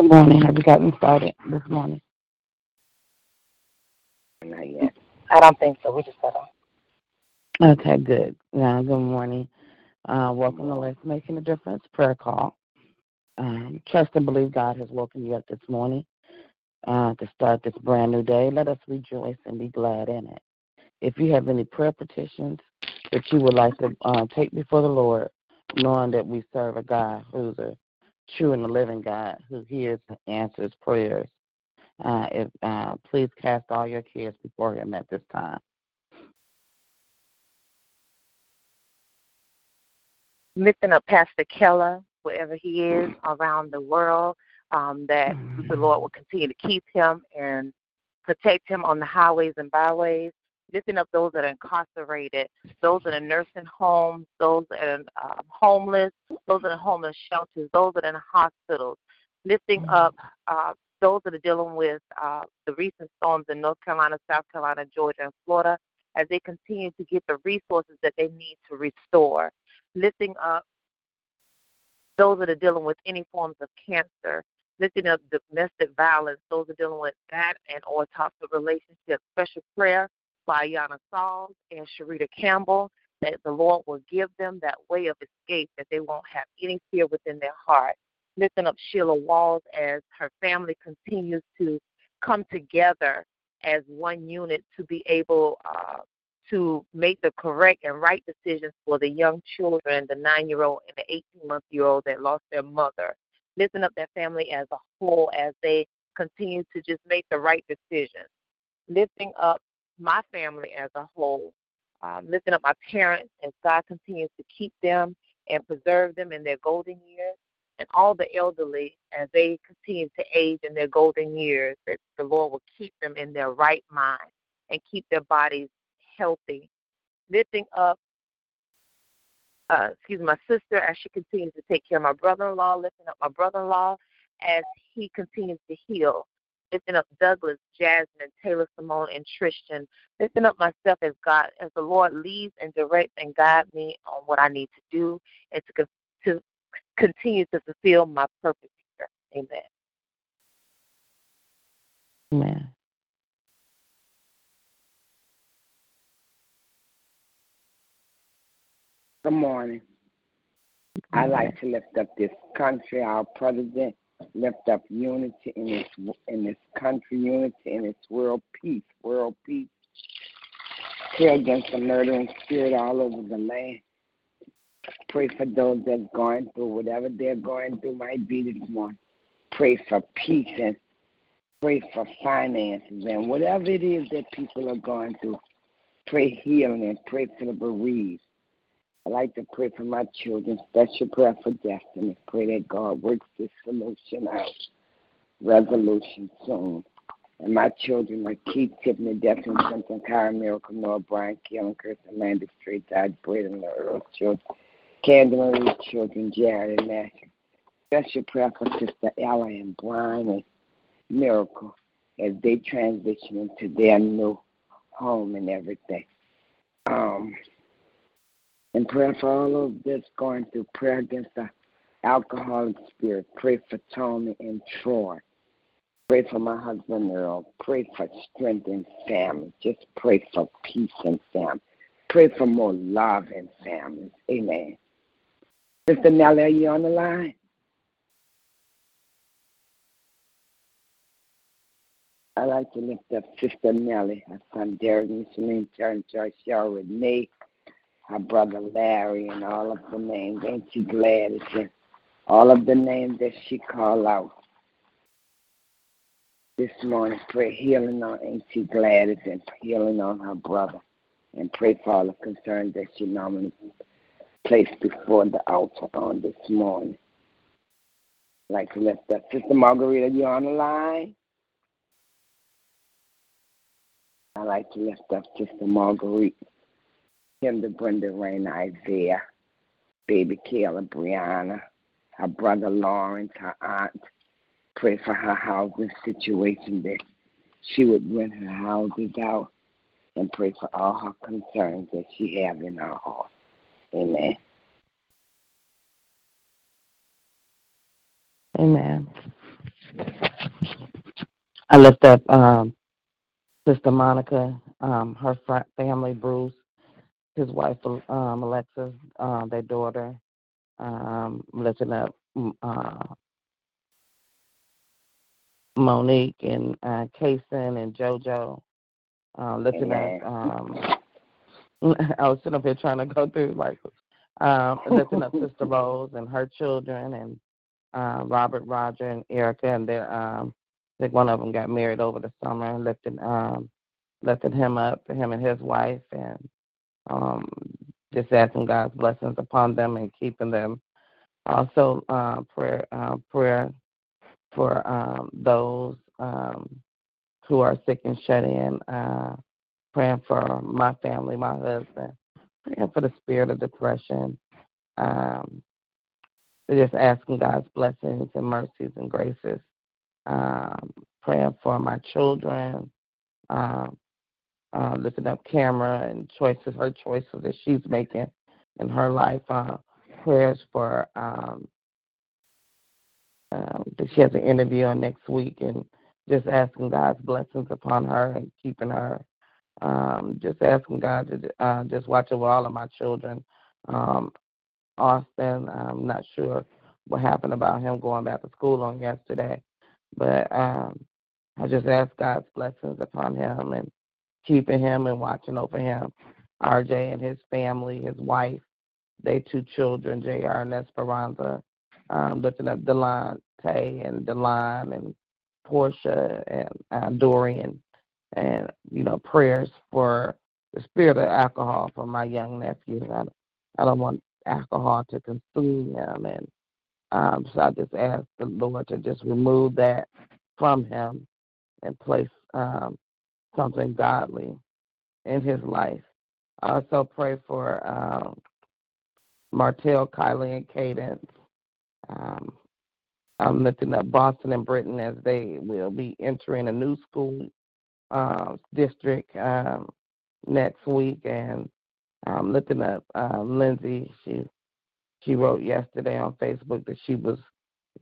Good morning. Have you gotten started this morning? Not yet. I don't think so. We just got on. Okay, good. Now, good morning. Uh, welcome to Let's Making a Difference prayer call. Um, trust and believe God has woken you up this morning uh, to start this brand new day. Let us rejoice and be glad in it. If you have any prayer petitions that you would like to uh, take before the Lord, knowing that we serve a God who's a true and the living God who hears and answers prayers. Uh, if, uh, please cast all your cares before Him at this time. Lifting up Pastor Keller, wherever he is around the world, um, that the Lord will continue to keep him and protect him on the highways and byways. Lifting up those that are incarcerated, those that are nursing homes, those that are um, homeless, those that are homeless shelters, those that are in hospitals. Lifting up uh, those that are dealing with uh, the recent storms in North Carolina, South Carolina, Georgia, and Florida as they continue to get the resources that they need to restore. Lifting up those that are dealing with any forms of cancer, lifting up domestic violence, those that are dealing with that and or toxic relationships. Special prayer by Yana Sauls and Sharita Campbell that the Lord will give them that way of escape, that they won't have any fear within their heart. Lifting up Sheila Walls as her family continues to come together as one unit to be able uh, to make the correct and right decisions for the young children, the nine year old and the 18 month year old that lost their mother. Lifting up their family as a whole as they continue to just make the right decisions. Lifting up my family as a whole, um, lifting up my parents as God continues to keep them and preserve them in their golden years, and all the elderly as they continue to age in their golden years, that the Lord will keep them in their right mind and keep their bodies healthy. Lifting up, uh, excuse me, my sister as she continues to take care of my brother-in-law, lifting up my brother-in-law as he continues to heal lifting up Douglas, Jasmine, Taylor, Simone, and Tristan, lifting up myself as God, as the Lord leads and directs and guide me on what I need to do and to, to continue to fulfill my purpose here. Amen. Amen. Good morning. I'd like to lift up this country, our president, lift up unity in this in this country, unity in this world peace, world peace. Pray against the murdering spirit all over the land. Pray for those that's going through whatever they're going through might be this morning. Pray for peace and pray for finances and whatever it is that people are going through. Pray healing and pray for the bereaved. I like to pray for my children, special prayer for destiny. Pray that God works this solution out, resolution soon. And my children are Keith, Tiffany, Destin, Simpson, Kyra, Miracle, Noah, Brian, Keelan, Kirsten, Amanda, Straight, Dodge, Braden, the Earl children, Candy Marie children, Jared and Matthew. Special prayer for Sister Ella and Brian and Miracle as they transition into their new home and everything. Um, and pray for all of this going through prayer against the alcoholic spirit. Pray for Tony and Troy. Pray for my husband Earl. Pray for strength in family. Just pray for peace in family. Pray for more love in families. Amen. Sister Nellie, are you on the line? I'd like to lift up Sister Nellie, her son Derek, Micheline, Terrence, Joyce, Cheryl, Renee, her brother Larry, and all of the names. Ain't she glad? It's all of the names that she called out this morning. Pray healing on Auntie Gladys and healing on her brother. And pray for all the concerns that she normally placed before the altar on this morning. Like to lift up Sister Margarita, you on the line? I'd like to lift up Sister Marguerite, Kinder, Brenda, Rain, Isaiah, baby Kayla, Brianna, her brother Lawrence, her aunt, pray for her housing situation that she would rent her houses out and pray for all her concerns that she have in her heart. Amen. Amen. I lift up um, Sister Monica, um, her family, Bruce, his wife, um, Alexis, uh, their daughter, um, lifting up uh, Monique and uh, Kason and JoJo, uh, looking at. Um, I was sitting up here trying to go through like um, lifting up Sister Rose and her children and uh, Robert, Roger, and Erica, and their um, I think one of them got married over the summer, and lifting um, lifting him up, him and his wife, and um, just asking God's blessings upon them and keeping them. Also, uh, prayer uh, prayer for um, those um, who are sick and shut in, uh, praying for my family, my husband, praying for the spirit of depression. Um, just asking God's blessings and mercies and graces. Um, praying for my children, um, uh, lifting up camera and choices, her choices that she's making in her life. Uh, prayers for um, um, that she has an interview on next week and just asking God's blessings upon her and keeping her. Um, just asking God to uh, just watch over all of my children. Um, Austin, I'm not sure what happened about him going back to school on yesterday, but um, I just ask God's blessings upon him and keeping him and watching over him. RJ and his family, his wife, they two children, JR and Esperanza, um, lifting up Delante and Delon and Portia and uh, Dorian, and you know prayers for the spirit of alcohol for my young nephew. I, I don't want alcohol to consume him, and um, so I just ask the Lord to just remove that from him and place um, something godly in his life. I also pray for um, Martell, Kylie, and Cadence. Um, I'm looking at Boston and Britain as they will be entering a new school uh, district um, next week, and I'm looking at uh, Lindsay. She she wrote yesterday on Facebook that she was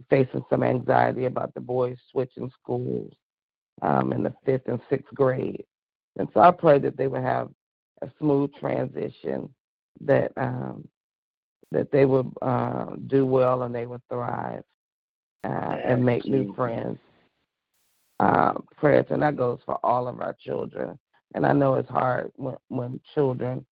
facing some anxiety about the boys switching schools um, in the fifth and sixth grade, and so I pray that they would have a smooth transition, that um, that they would uh, do well and they would thrive uh, and make new friends. Uh, prayers, and that goes for all of our children. And I know it's hard when, when children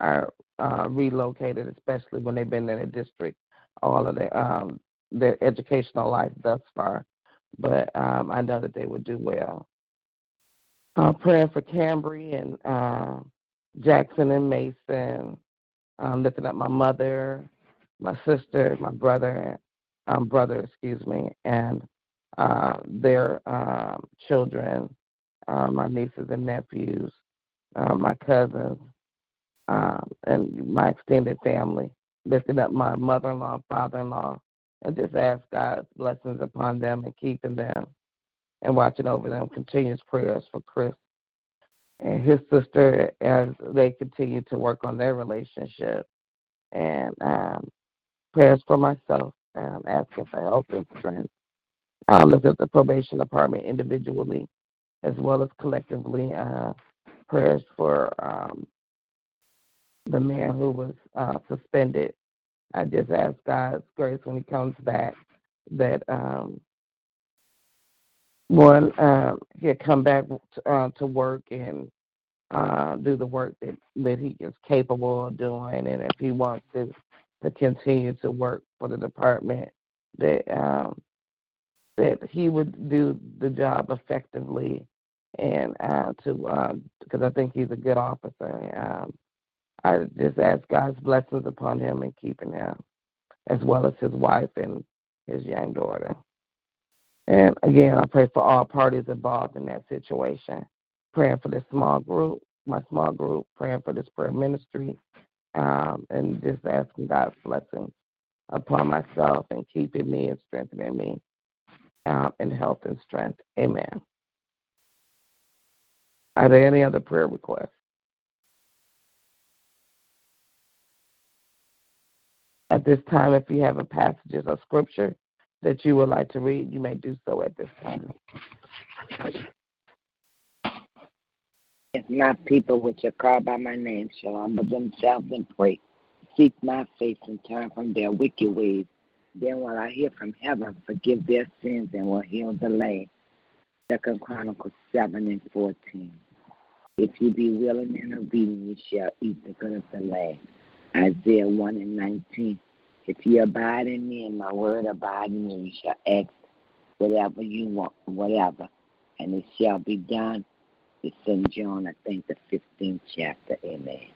are uh, relocated, especially when they've been in a district all of their um, their educational life thus far. But um, I know that they would do well. Uh, praying for Cambry and uh, Jackson and Mason, um, lifting up my mother, my sister, my brother, um, brother, excuse me, and uh, their um, children, uh, my nieces and nephews, uh, my cousins, um, and my extended family, lifting up my mother-in-law, father-in-law, and just ask God's blessings upon them and keeping them and watching over them. Continuous prayers for Chris and his sister as they continue to work on their relationship, and um, prayers for myself um, asking for help and strength uh, lift up the probation department individually as well as collectively. Uh, prayers for um, the man who was uh, suspended. I just ask God's grace when he comes back that um, one uh, he'll come back to, uh, to work and uh, do the work that, that he is capable of doing, and if he wants to to continue to work for the department, that um, that he would do the job effectively and uh, to because uh, I think he's a good officer. Um, I just ask God's blessings upon him and keeping him, as well as his wife and his young daughter. And again, I pray for all parties involved in that situation. Praying for this small group, my small group, praying for this prayer ministry, um, and just asking God's blessings upon myself and keeping me and strengthening me um, in health and strength. Amen. Are there any other prayer requests? At this time, if you have a passage of scripture that you would like to read, you may do so at this time. If my people which are called by my name shall humble themselves and pray, seek my face and turn from their wicked ways, then will I hear from heaven, forgive their sins, and will heal the land. Second Chronicles 7 and 14. If you be willing and obedient, you shall eat the good of the land. Isaiah 1 and 19. If you abide in me and my word abide in you, you shall ask whatever you want, whatever, and it shall be done. It's in John, I think, the 15th chapter. Amen.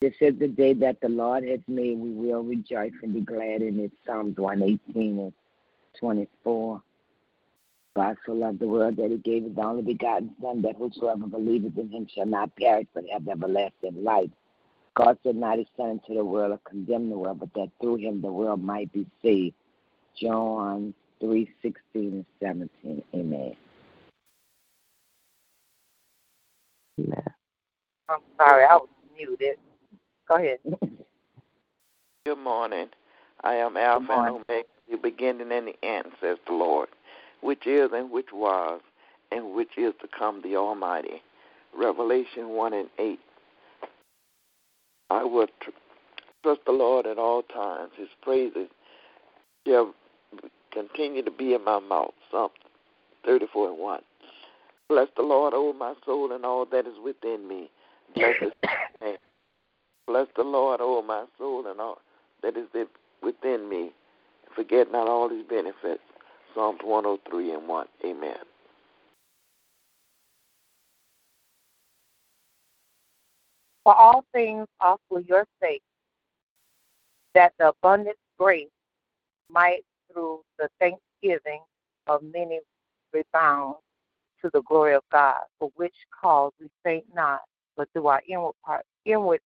This is the day that the Lord has made. We will rejoice and be glad in it. Psalms 118 and 24. God so loved the world that he gave his only begotten Son, that whosoever believeth in him shall not perish but have everlasting life. God sent not his Son into the world to condemn the world, but that through him the world might be saved. John 3 16 and 17. Amen. Amen. I'm sorry, I was muted. Go ahead. Good morning. I am Alpha and Omega, the beginning and the end, says the Lord, which is and which was and which is to come, the Almighty. Revelation 1 and 8. I will tr- trust the Lord at all times. His praises shall continue to be in my mouth. Psalm 34 and 1. Bless the Lord, O my soul, and all that is within me. Bless his name. Bless the Lord, O my soul, and all that is within me. Forget not all his benefits. Psalms 103 and 1. Amen. For all things are for your sake, that the abundant grace might, through the thanksgiving of many, rebound to the glory of God, for which cause we faint not, but through our inward part, inward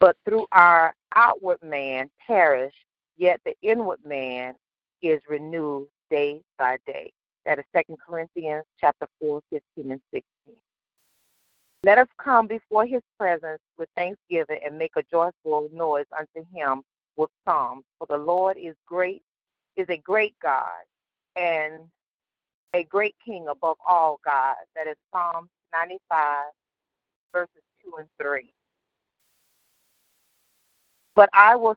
but through our outward man perish, yet the inward man is renewed day by day. That is Second Corinthians chapter 4, 15 and 16. Let us come before his presence with thanksgiving and make a joyful noise unto him with psalms. For the Lord is great, is a great God, and a great king above all gods. That is Psalm 95, verses 2 and 3. But I will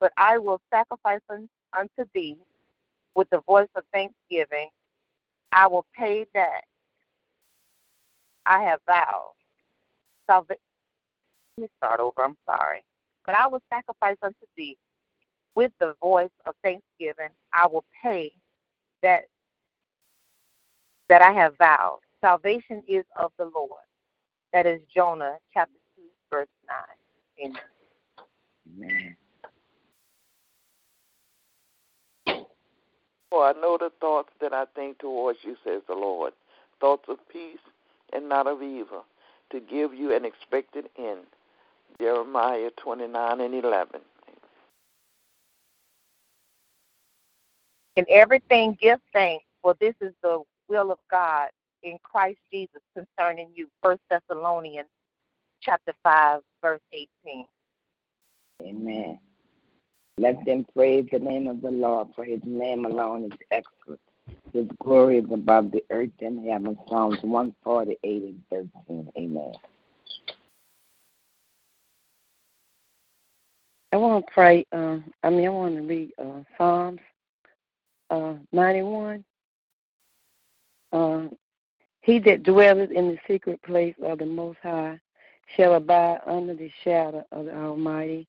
but I will sacrifice unto thee with the voice of thanksgiving. I will pay back. I have vowed. Let me start over. I'm sorry. But I will sacrifice unto thee with the voice of thanksgiving. I will pay that that I have vowed. Salvation is of the Lord. That is Jonah chapter 2, verse 9. Amen. Amen. For I know the thoughts that I think towards you, says the Lord, thoughts of peace and not of evil, to give you an expected end. Jeremiah 29 and 11. In everything, give thanks, for this is the will of God in Christ Jesus concerning you. First Thessalonians chapter 5, verse 18. Amen. Let them praise the name of the Lord, for his name alone is excellent. His glory is above the earth and heaven. Psalms 148 and 13. Amen. I want to pray. Uh, I mean, I want to read uh, Psalms uh, 91. Uh, he that dwelleth in the secret place of the Most High shall abide under the shadow of the Almighty.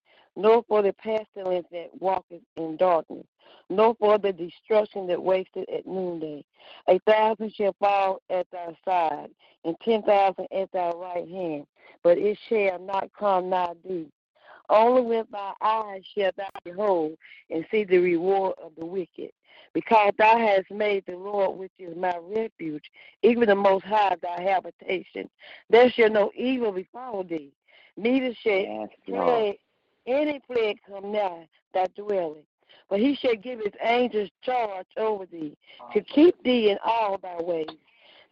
nor for the pestilence that walketh in darkness, nor for the destruction that wasteth at noonday. A thousand shall fall at thy side, and ten thousand at thy right hand, but it shall not come nigh thee. Only with thy eyes shalt thou behold and see the reward of the wicked. Because thou hast made the Lord, which is my refuge, even the Most High thy habitation, there shall no evil befall thee, neither shall yes, any plague come nigh thy dwelling. But he shall give his angels charge over thee, to keep thee in all thy ways.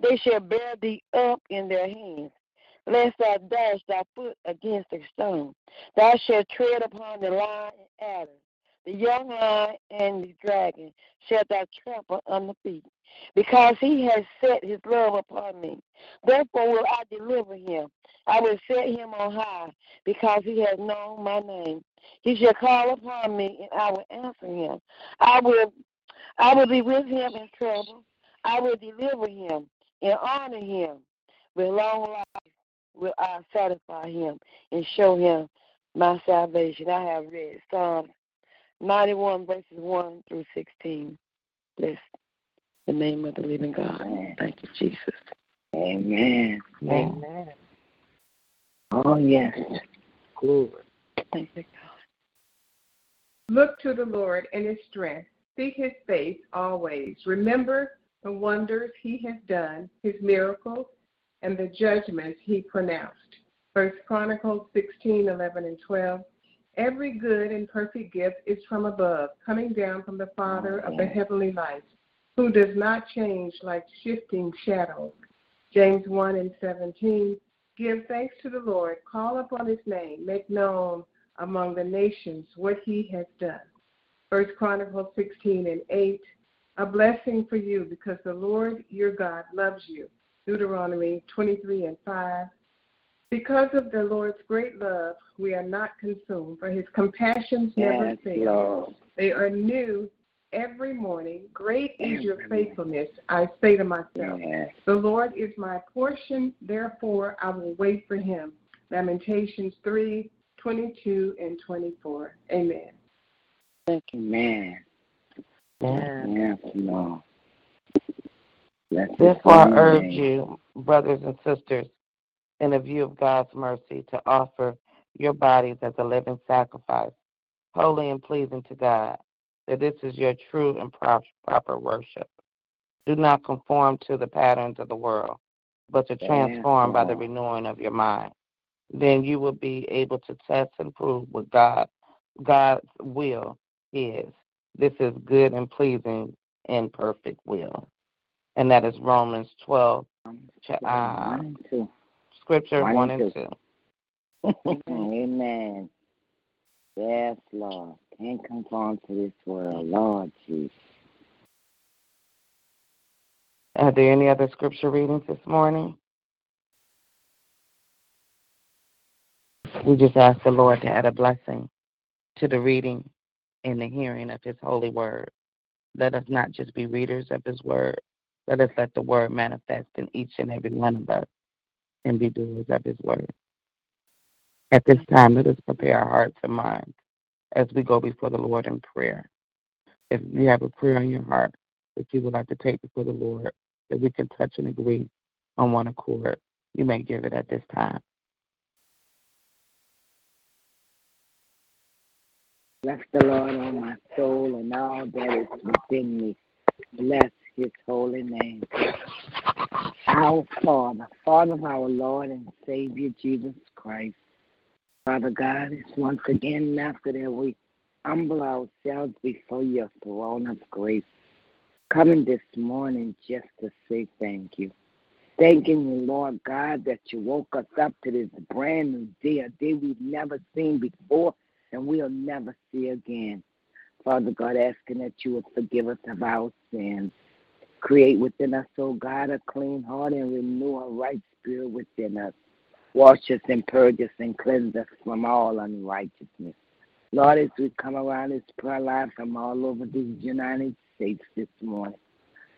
They shall bear thee up in their hands, lest thou dash thy foot against a stone. Thou shalt tread upon the lion and adder, the young lion and the dragon shalt thou trample under feet. Because he has set his love upon me. Therefore will I deliver him. I will set him on high, because he has known my name. He shall call upon me, and I will answer him. I will, I will be with him in trouble. I will deliver him and honor him. With long life will I satisfy him and show him my salvation. I have read Psalms 91 verses 1 through 16. Bless the name of the living God. Thank you, Jesus. Amen. Amen. Oh, yes. Glory. Thank you, God. Look to the Lord in his strength. Seek his face always. Remember the wonders he has done, his miracles, and the judgments he pronounced. First Chronicles 16, 11, and 12. Every good and perfect gift is from above, coming down from the Father of the heavenly lights, who does not change like shifting shadows. James 1 and 17. Give thanks to the Lord, call upon his name, make known among the nations what he has done. First Chronicles 16 and 8. A blessing for you because the Lord your God loves you. Deuteronomy 23 and 5. Because of the Lord's great love, we are not consumed, for his compassions never Yes, fail. Lord. They are new every morning. Great is your faithfulness, I say to myself. The Lord is my portion, therefore I will wait for him. Lamentations 3 22 and 24. Amen. Thank you. Amen. Yeah. Yes, Lord. Bless his Therefore, I urge you, brothers and sisters, in the view of God's mercy, to offer your bodies as a living sacrifice, holy and pleasing to God, that this is your true and proper worship. Do not conform to the patterns of the world, but to transform by the renewing of your mind. Then you will be able to test and prove what God God's will is. This is good and pleasing and perfect will. And that is Romans 12, cha- uh, One and two. scripture One and and two. 2. Amen. Yes, Lord. Can't conform to this world, Lord Jesus. Are there any other scripture readings this morning? We just ask the Lord to add a blessing to the reading and the hearing of His holy word. Let us not just be readers of His word. Let us let the word manifest in each and every one of us and be doers of His word. At this time, let us prepare our hearts and minds as we go before the Lord in prayer. If you have a prayer in your heart that you would like to take before the Lord, that we can touch and agree on one accord, you may give it at this time. Bless the Lord, O my soul, and all that is within me. Bless his holy name. Our Father, Father of our Lord and Savior Jesus Christ. Father God, it's once again after that we humble ourselves before your throne of grace. Coming this morning just to say thank you. Thanking you, Lord God, that you woke us up to this brand new day, a day we've never seen before and we'll never see again. Father God, asking that you would forgive us of our sins. Create within us, O God, a clean heart and renew a right spirit within us. Wash us and purge us and cleanse us from all unrighteousness. Lord, as we come around this prayer line from all over the United States this morning,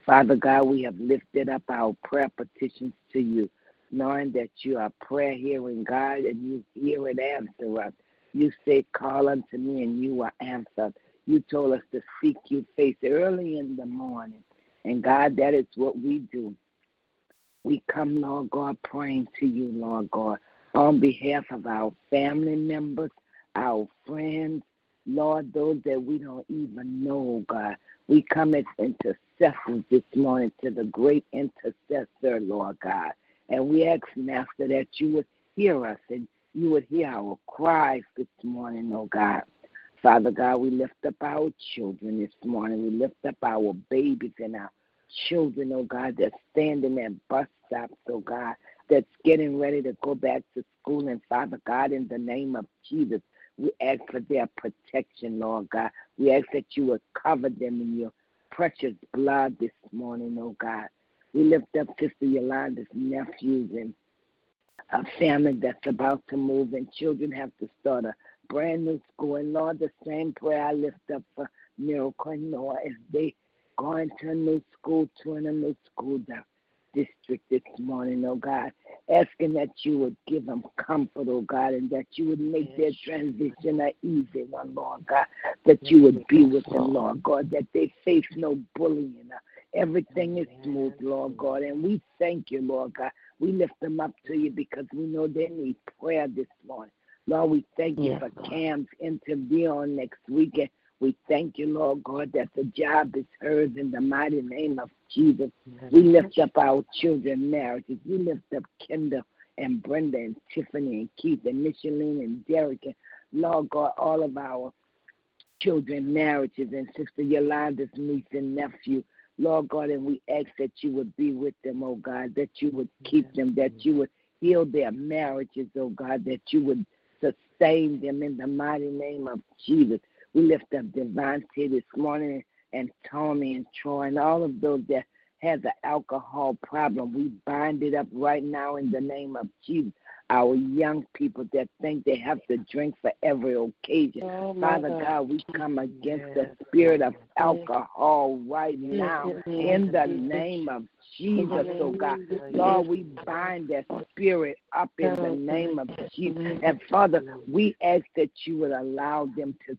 Father God, we have lifted up our prayer petitions to you, knowing that you are prayer hearing God and you hear and answer us. You say, Call unto me and you are answered. You told us to seek your face early in the morning. And God, that is what we do. We come, Lord God, praying to you, Lord God, on behalf of our family members, our friends, Lord, those that we don't even know, God. We come as intercessors this morning to the great intercessor, Lord God. And we ask, Master, that you would hear us and you would hear our cries this morning, oh God. Father God, we lift up our children this morning. We lift up our babies and our children, oh God, that's standing at bus stops, oh God, that's getting ready to go back to school. And Father God, in the name of Jesus, we ask for their protection, Lord God. We ask that you would cover them in your precious blood this morning, oh God. We lift up Sister Yolanda's nephews and a family that's about to move, and children have to start a brand new school. And Lord, the same prayer I lift up for Miracle and Noah as they going to a new school, to a new school district this morning, oh God, asking that you would give them comfort, oh God, and that you would make their transition an easy one, Lord God, that you would be with them, Lord God, that they face no bullying. Uh, everything is smooth, Lord God, and we thank you, Lord God. We lift them up to you because we know they need prayer this morning. Lord, we thank you for Cam's interview on next weekend. We thank you, Lord God, that the job is hers in the mighty name of Jesus. We lift up our children marriages. We lift up Kendall and Brenda and Tiffany and Keith and Micheline and Derek and Lord God, all of our children marriages and Sister Yolanda's niece and nephew. Lord God, and we ask that you would be with them, oh God, that you would keep them, that you would heal their marriages, oh God, that you would sustain them in the mighty name of Jesus. We lift up Devante this morning and Tony and Troy and all of those that has an alcohol problem. We bind it up right now in the name of Jesus. Our young people that think they have to drink for every occasion. Oh, Father God. God, we come against the spirit of alcohol right now in the name of Jesus, oh God. Lord, we bind that spirit up in the name of Jesus. And Father, we ask that you would allow them to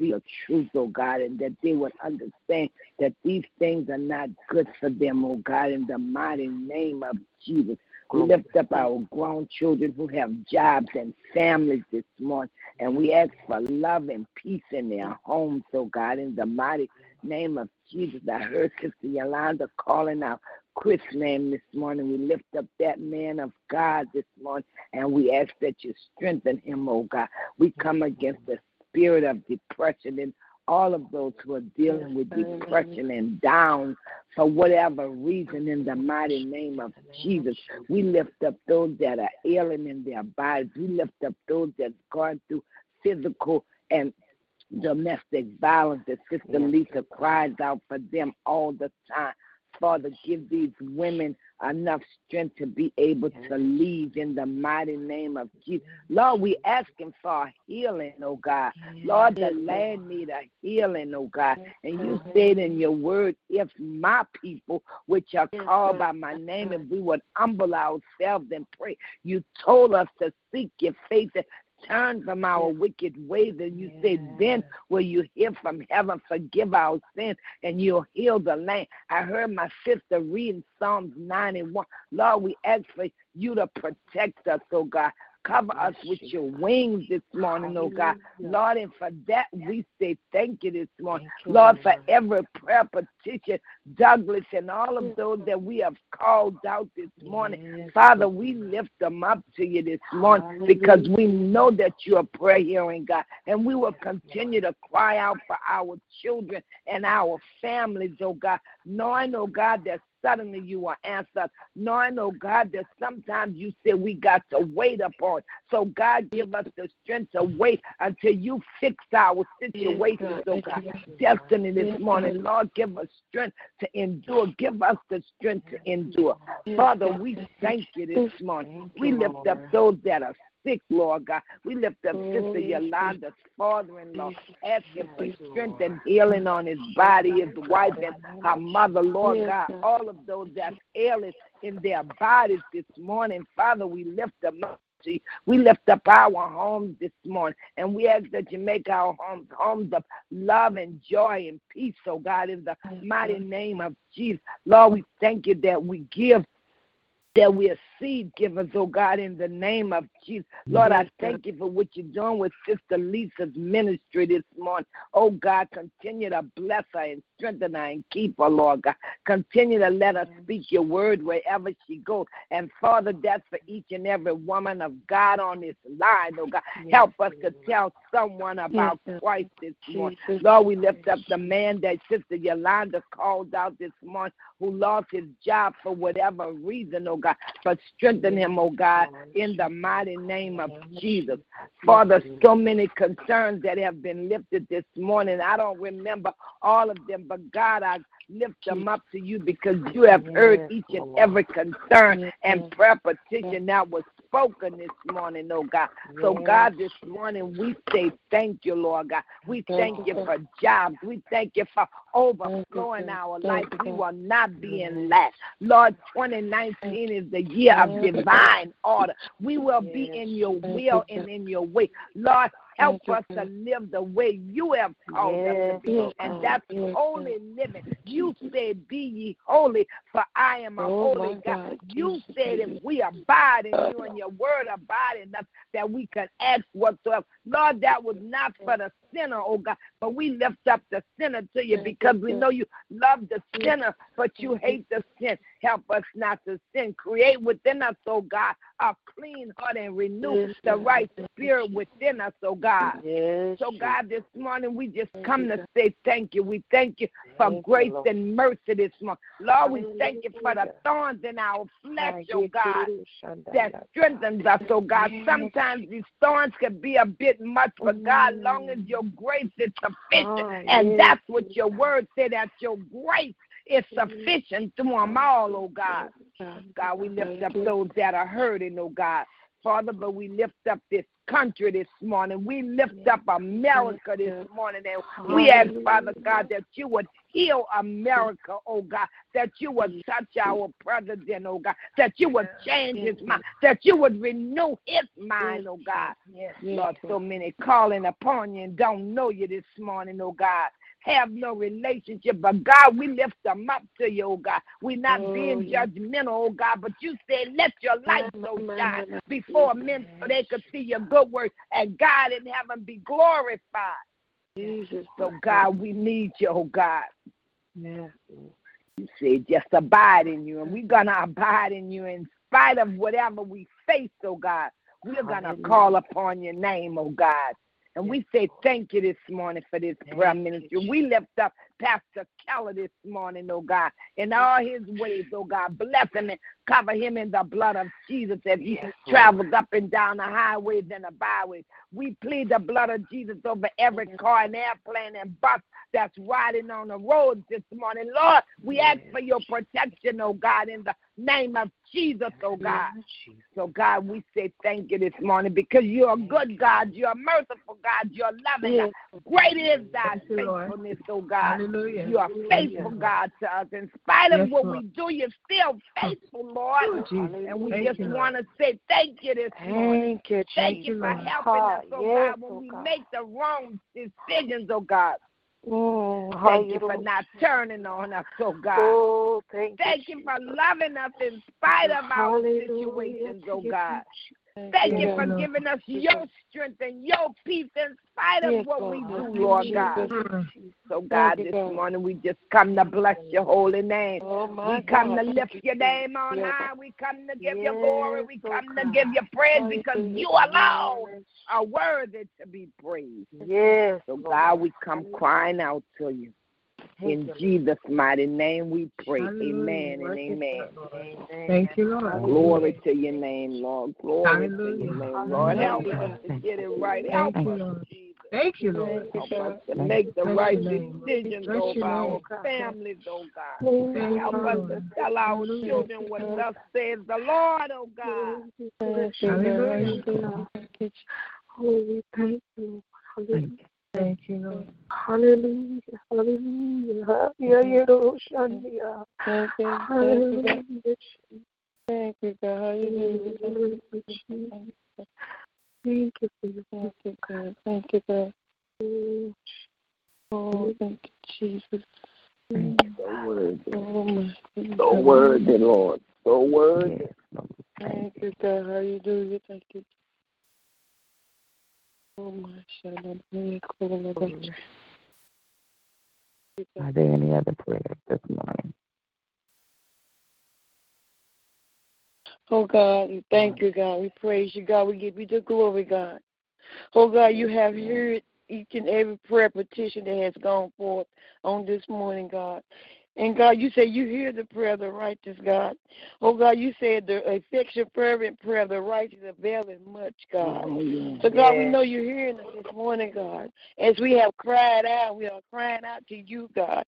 see a truth, oh God, and that they would understand that these things are not good for them, oh God, in the mighty name of Jesus. We lift up our grown children who have jobs and families this morning, and we ask for love and peace in their homes, oh God, in the mighty name of Jesus. I heard Sister Yolanda calling out Chris' name this morning. We lift up that man of God this morning, and we ask that you strengthen him, oh God. We come against the spirit of depression and all of those who are dealing with depression and down for whatever reason in the mighty name of Jesus. We lift up those that are ailing in their bodies. We lift up those that's gone through physical and domestic violence. That Sister Lisa cries out for them all the time. Father, give these women enough strength to be able to leave in the mighty name of Jesus. Lord, we asking for healing, oh God. Lord, the land need a healing, oh God. And you said in your word, if my people, which are called by my name, and we would humble ourselves and pray, you told us to seek your face turn from our wicked ways. And you say, then will you hear from heaven, forgive our sins, and you'll heal the land. I heard my sister reading Psalms 91. Lord, we ask for you to protect us, oh God. Cover us with your wings this morning, oh God. Lord, and for that we say thank you this morning. Lord, for every prayer petition, Douglas and all of those that we have called out this morning. Father, we lift them up to you this morning because we know that you are prayer hearing, God. And we will continue to cry out for our children and our families, oh God, knowing, oh God, that suddenly you will answer. Knowing, oh God, that sometimes you say we got to wait upon. So God, give us the strength to wait until you fix our situations, oh God. Destiny this morning, Lord, give us strength to endure. Give us the strength to endure. Father, we thank you this morning. We lift up those that are sick, Lord God. We lift up Sister Yolanda's father in law, asking for strength and healing on his body, his wife, and her mother, Lord God. All of those that ailing in their bodies this morning, Father, we lift them up. We lift up our homes this morning and we ask that you make our homes homes of love and joy and peace, oh God, in the mighty name of Jesus. Lord, we thank you that we give that we are seed givers, oh God, in the name of Jesus. Lord, I thank you for what you're doing with Sister Lisa's ministry this morning. Oh God, continue to bless her and strengthen her and keep her, Lord God. Continue to let her speak your word wherever she goes. And Father, that's for each and every woman of God on this line, oh God. Help us to tell someone about Christ this morning. Lord, we lift up the man that Sister Yolanda called out this morning who lost his job for whatever reason, oh God. But strengthen him, oh God, in the mighty name of Jesus. Father, so many concerns that have been lifted this morning. I don't remember all of them, but God, I lift them up to you because you have heard each and every concern and prayer petition that was spoken this morning, oh God. So, God, this morning we say thank you, Lord God. We thank you for jobs. We thank you for overflowing our life. We will not be in lack. Lord, 2019 is the year of divine order. We will be in your will and in your way. Lord, Help us to live the way you have called us to be. And that's the only living. You said, Be ye holy, for I am a holy God. You said, if we abide in you and your word abide in us, that we can ask whatsoever. Lord, that was not for the sinner, oh God, but we lift up the sinner to you because we know you love the sinner, but you hate the sin. Help us not to sin. Create within us, oh God, a clean heart and renew the right spirit within us, oh God. So, God, this morning we just come to say thank you. We thank you for grace and mercy this morning. Lord, we thank you for the thorns in our flesh, oh God, that strengthens us, oh God. Sometimes these thorns can be a bit much, but God, long as your grace is sufficient, and that's what your word said, that your grace is sufficient to them all, oh God. God, we lift up those that are hurting, oh God. Father, but we lift up this country this morning. We lift up America this morning. And we ask, Father God, that you would heal America, oh God, that you would touch our president, oh God, that you would change his mind, that you would renew his mind, oh God. Lord, so many calling upon you and don't know you this morning, oh God have no relationship. But God, we lift them up to you, oh God. We're not being judgmental, oh God, but you said, let your light so shine before men so they could see your good work and God in heaven be glorified. Jesus. So, God, we need you, oh God. Yeah. You said just abide in you, and we're going to abide in you in spite of whatever we face, oh God. We're going to call upon your name, oh God. And we say thank you this morning for this prayer ministry. We lift up Pastor Keller this morning, oh God, in all his ways, oh God. Bless him and cover him in the blood of Jesus as he travels up and down the highways and the byways. We plead the blood of Jesus over every car and airplane and bus that's riding on the roads this morning. Lord, we ask for your protection, oh God, in the name of Jesus, oh God. So, God, we say thank you this morning because you're a good God. You're a merciful God. You're loving God. Great is thy faithfulness, oh God. Hallelujah. You are faithful, God, to us. In spite of yes, what Lord. we do, you're still faithful, Lord. Oh, and we thank just want to say thank you this morning. Thank you, thank you for helping us, oh yes, God, when oh, we God. make the wrong decisions, oh God. Mm, thank you for not turning on us, oh God. Oh, thank, thank you, you for loving us in spite of our situations, oh God. Thank you for giving us your strength and your peace in spite of what we do, Lord God. So, God, this morning we just come to bless your holy name. We come to lift your name on high. We come to give you glory. We come to give you praise because you alone are worthy to be praised. Yes. So, God, we come crying out to you. In Jesus' mighty name we pray. Amen and amen. Thank you, Lord. Glory to your name, Lord. Glory to your name, Lord. Help us to get it right. Help us, Jesus. Thank you, Lord. Help us to make the right decisions over our families, oh God. Help us to tell our children what thus says the Lord, oh God. Hallelujah. Holy, thank you. Hallelujah. Thank you, Lord. Hallelujah. Hallelujah. Yeah, yeah, Lord, Shandia. Thank you, Hallelujah. thank you, God. Hallelujah. Thank you for your Thank you, God. Thank you, God. Oh, thank you, Jesus. So worthy. Oh, my So worthy, Lord. So worthy. Thank you, God. Hallelujah. Thank you. Oh. Are there any other prayers this morning? Oh God, we thank you, God. We praise you, God. We give you the glory, God. Oh God, you have heard each and every prayer petition that has gone forth on this morning, God. And God, you say you hear the prayer of the righteous, God. Oh God, you said the effectual fervent prayer of the righteous availeth much, God. Oh, so God, we know you're hearing us this morning, God. As we have cried out, we are crying out to you, God.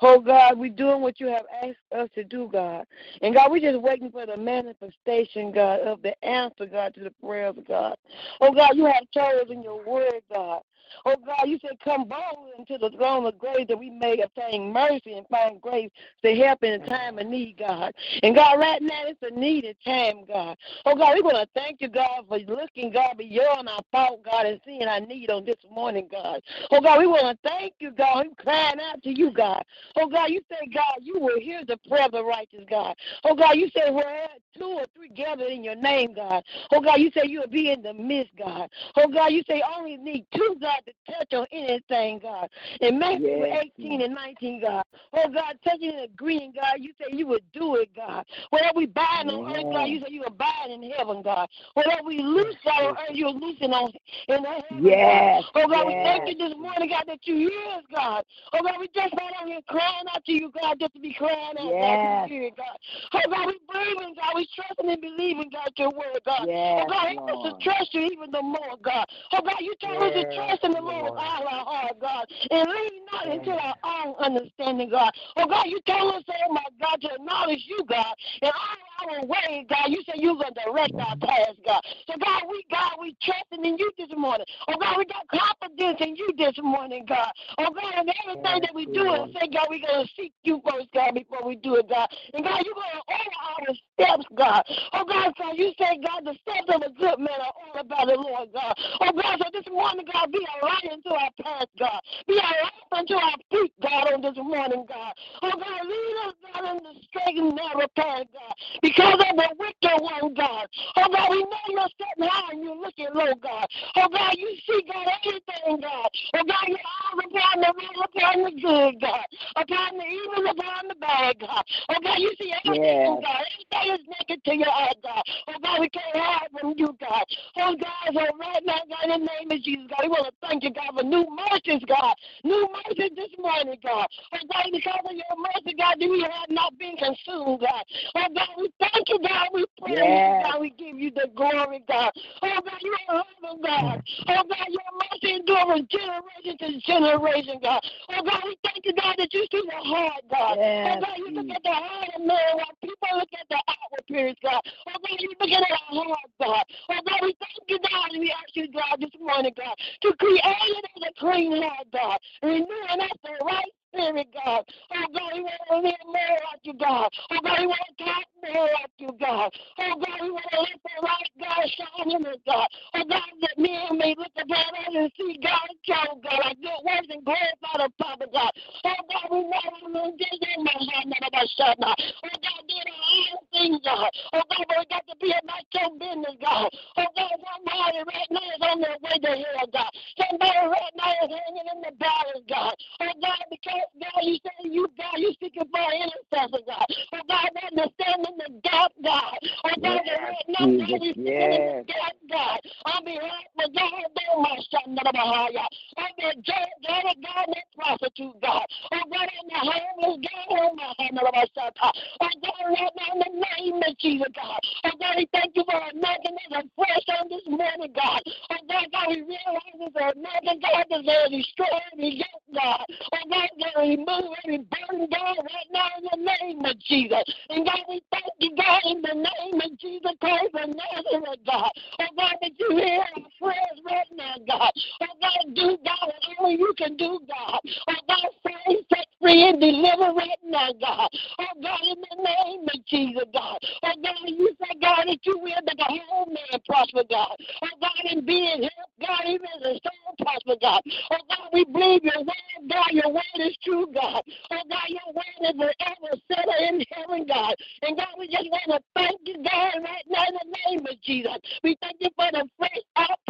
Oh God, we're doing what you have asked us to do, God. And God, we're just waiting for the manifestation, God, of the answer, God, to the prayers, of God. Oh God, you have told us in your word, God. Oh God, you said, come boldly into the throne of grace that we may obtain mercy and find grace to help in a time of need, God. And God, right now it's a needed time, God. Oh God, we want to thank you, God, for looking, God, beyond our fault, God, and seeing our need on this morning, God. Oh God, we want to thank you, God. We're crying out to you, God. Oh God, you say, God, you will hear the prayer of the righteous, God. Oh God, you say, where two or three gathered in your name, God. Oh God, you say you will be in the midst, God. Oh God, you say only need two, God, to touch on anything, God. In Matthew Yes, 18 and 19, God. Oh God, touching and agreeing, God, you say you would do it, God. Whatever we bind on earth, God, you say you bind in heaven, God. Whatever we loose, God, on earth, you're loosing on in heaven, Yes, God. Oh God, we thank you this morning, God, that you hear us, God. Oh God, we just not out here crying out to you, God, just to be crying out, God, Yes. to it, God. Oh God, we believing, God, we trusting and believing, God, your word, God. Oh, yes, oh God, help us to trust you even the more, God. Oh God, you told us to trust in the Lord with all our heart, God, and lean not into our own understanding, God. Oh God, you tell us, oh my God, to acknowledge you, God, in all our ways, God. You said you're gonna direct our paths, God. So God, we God, we trusting in you this morning. Oh God, we got confidence in you this morning, God. Oh God, and everything that we do and say, God, we're gonna seek you first, God, before we do it, God. And God, you're gonna order our steps, God. Oh God, so you say, God, the steps of a good man are ordered by the Lord, God. Oh God, so this morning, God, be a light into our path, God. Be a light unto our feet, God, on this morning, God. Oh God, lead us, God, in the straight and narrow path, God. Because of the wicked one, God. Oh God, we know you're sitting high and you're looking low, God. Oh God, you see, God, everything, God. Oh God, you're all upon the real, upon the good, God. Upon the evil, upon the bad, God. Oh God, you see everything, Yes. God. Everything is naked to your eye, God. Oh God, we can't hide from you, God. Oh God, so right now, God, in the name of Jesus, God, we want to thank you, God, for new mercies, God. New mercies this morning, God. Oh God, because of your mercy, God, that we have not been consumed, God. Oh God, we thank you, God. We praise you, God. We give you the glory, God. Oh God, you are loving, God. Oh God, your mercy endures generation to generation, God. Oh God, we thank you, God, that you see the heart, God. Oh, yes, Oh God, you look at the heart of man while people look at the outward appearance, God. Oh God, you looking at our heart, God. Oh God, we thank you, God, and we ask you, God, this morning, God, to create in us a clean heart, God. Renewing us the right spirit, God. Oh, God, He want to live more like you, God. Oh, God, He want to talk more like you, God. Oh, God, He want to let the light, God, shine in us, God. Oh, God, that and me look upon us and see God, show, God. I do words and glorify the Father, God. Oh, God, we want to live in my hand, none of us shall. Oh, God, did all things, God. Oh, God, but we got to be about your business, God. Oh, God, somebody right now is on their way to hell, God. Somebody right now is hanging in the balance, God. Oh, God, because you say you, God, you seeking for an intercessor, God. Oh, God, that the standing the gap, God. Oh, God, Yes, God, we Jesus, stand in the yes. gap, God. On behalf of God, oh, my son, of Bahia. On the God, of God, that prostitute, God. Oh, God, in the homeless, God, oh, my son, of my son. Oh, God, right now, in the name of Jesus, God. Oh, God, we thank you for anointing us afresh on this morning, God. Oh, God, God, we realize it's anointing, God, to destroy every yoke, God. Oh, God, God, remove every burden, God, right now in the name of Jesus. And God, we thank you, God, in the name of Jesus Christ of Nazareth, God. Oh, God, that you hear our prayers right now, God. Oh, God, do, God, only you can do, God. Oh, God, save, set free, and deliver right now, God. Oh, God, in the name of Jesus, God. Oh, God, you say, God, that you will make a whole man prosper, God. Oh, God, and be in help, God, even as a soul prosper, God. Oh, God, we believe your word, God. Your word is true, God. Oh, God, your word is forever settled in heaven, God. And God, we just want to thank you, God, right now in the name of Jesus. We thank you for the fresh outpouring,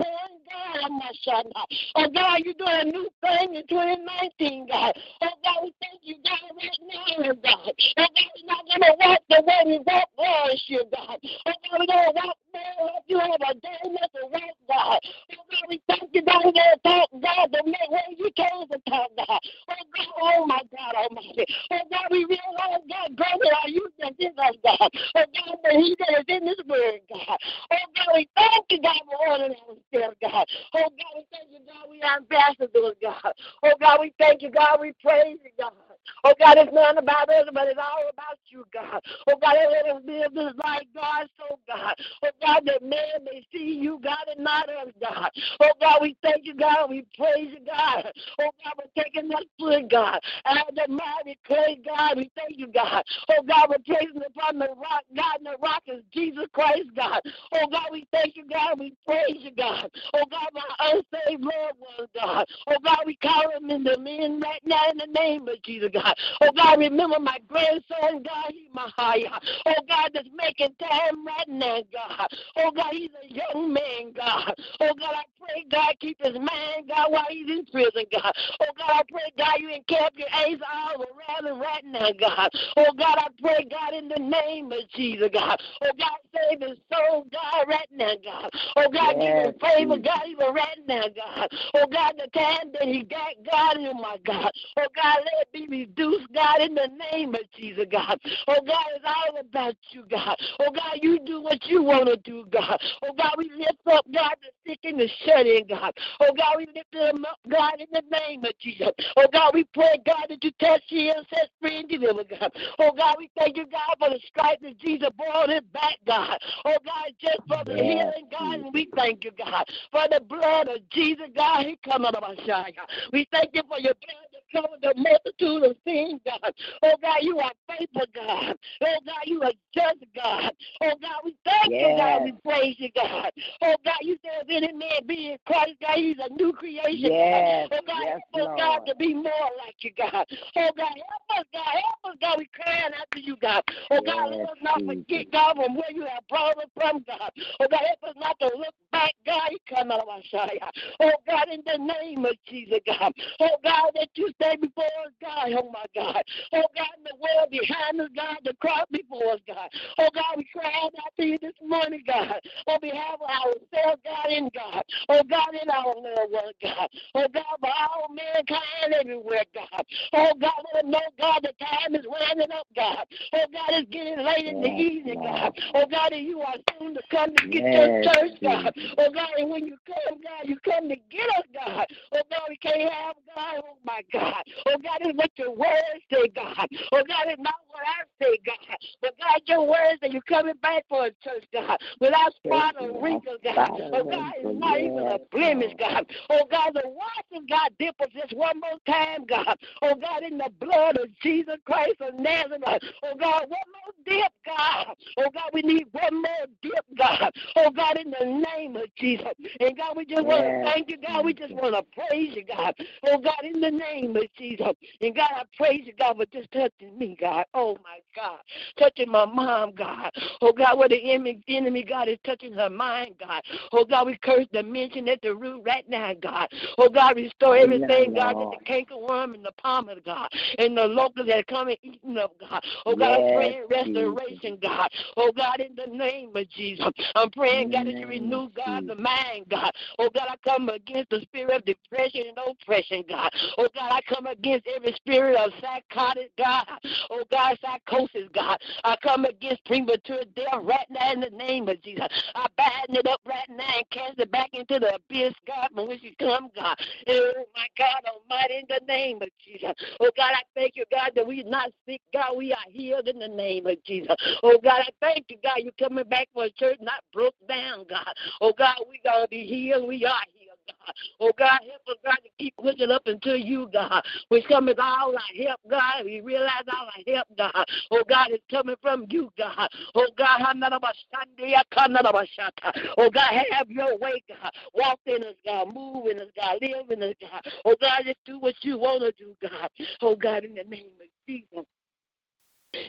Of. Oh, God, you're doing a new thing in 2019, God. Oh, God, we thank you, God, right now, God. Oh, God, we're not going to walk the way we walk last year, God. Oh, God, we're going to walk there like you have a day not to walk, God. Oh, God, we thank you, God, we're going to talk, God, the way you came to talk, God. Oh, God, oh, my God Almighty. Oh, God, we realize, God, greater are you than in us, God. Oh, God, that he that is in this word, God. Oh, God, we thank you, God, for ordering our steps, God. Oh, God, we thank you, God, we are ambassadors, God. Oh, God, we thank you, God, we praise you, God. Oh, God, it's not about us, but it's all about you, God. Oh, God, let us live this life, God, so, God. Oh, God, that man may see you, God, and not us, God. Oh, God, we thank you, God, we praise you, God. Oh, God, we're taking that foot, God. Out the mighty clay, God, we thank you, God. Oh, God, we're placing upon the rock, God, and the rock is Jesus Christ, God. Oh, God, we thank you, God, we praise you, God. Oh, God, my unsaved loved ones, God. Oh, God, we call them in the men right now in the name of Jesus, God. Oh, God, remember my grandson, God, he my higher. Oh, God, that's making time right now, God. Oh, God, he's a young man, God. Oh, God, I pray, God, keep his mind, God, while he's in prison, God. Oh, God, I pray, God, you encamp your angels all around him right now, God. Oh, God, I pray, God, in the name of Jesus, God. Oh, God, save his soul, God, right now, God. Oh, God, give him favor, God, even right now, God. Oh, God, the time that he got, God, oh, my God. Oh, God, let it be reduced, God, in the name of Jesus, God. Oh, God, it's all about you, God. Oh, God, you do what you want to do, God. Oh, God, we lift up, God, the sick and the shut in, God. Oh, God, we lift them up, God, in the name of Jesus. Oh, God, we pray, God, that you touch, heal, set free, and deliver, God. Oh, God, we thank you, God, for the stripes that Jesus brought it back, God. Oh, God, just for the healing, God, and we thank you, God, for the blood of Jesus, God. He come out of our shine, God. We thank you for your blood that the multitude of sins, God. Oh, God, you are faithful, God. Oh, God, you are just, God. Oh, God, we thank you, God. We praise you, God. Oh, God, you said if any man be in Christ, God, he's a new creation, Yes, God. Oh, God, yes, help us, God, to be more like you, God. Oh, God, help us, God. Help us, God. We crying after you, God. Oh, God, let us not forget, God, from where you have brought us from, God. Oh, God, help us not to look back, God. Come out of our side. Oh, God, in the name of Jesus, God. Oh, God, that you stay before us, God. Oh, my God. Oh, God, in the world behind us, God, the cross before us, God. Oh, God, we cry out to you this morning, God, on behalf of ourselves, God, in God. Oh, God, in our loved ones, God. Oh, God, for all mankind everywhere, God. Oh, God, let them know, God, the time is winding up, God. Oh, God, it's getting late in the evening, God. Oh, God, and you are soon to come to get your church, God. Oh, God, and when you come, God, you come to get us, God. Oh, God, we can't have, God, oh, my God. Oh, God, it's what your words say, God. Oh, God, it's not what I say, God. But, God, your words that you're coming back for a church, God, without spot or wrinkle, God. Oh, God, it's not even a blemish, God. Oh, God, the washing, God, dip us just one more time, God. Oh, God, in the blood of Jesus Christ of Nazareth. Oh, God, one more dip, God. Oh God, we need one more dip, God. Oh God, in the name of Jesus. And God, we just want to thank you, God. We just want to praise you, God. Oh God, in the name of Jesus. And God, I praise you, God, for just touching me, God. Oh my God. Touching my mom, God. Oh God, where the enemy, enemy, God, is touching her mind, God. Oh God, we curse the mention at the root right now, God. Oh God, restore everything, God, that the cankerworm and the palm of God, and the locusts that come and eating up, God. Oh God, I'm Yes, praying Jesus. restoration, God. Oh God, in the name of Jesus. I'm praying, God, that you renew, God, the mind, God. Oh God, I come against the spirit of depression and oppression, God. Oh God, I come against every spirit of psychotic, God. Oh God, psychosis, God. I come against premature death right now in the name of Jesus. I bind it up right now and cast it back into the abyss, God, from which you come, God. Oh my God Almighty, in the name of Jesus. Oh God, I thank you, God, that we're not sick, God. We are healed in the name of Jesus. Oh God, I thank you, God. You're coming back for a church not broke down, God. Oh God, we gonna be healed. We are God. Oh God, help us, God, to keep pushing up until you, God. Which cometh all our help, God. We realize all our help, God. Oh God, it's coming from you, God. Oh God, oh God, have your way, God. Walk in us, God. Move in us, God. Live in us, God. Oh God, just do what you want to do, God. Oh God, in the name of Jesus.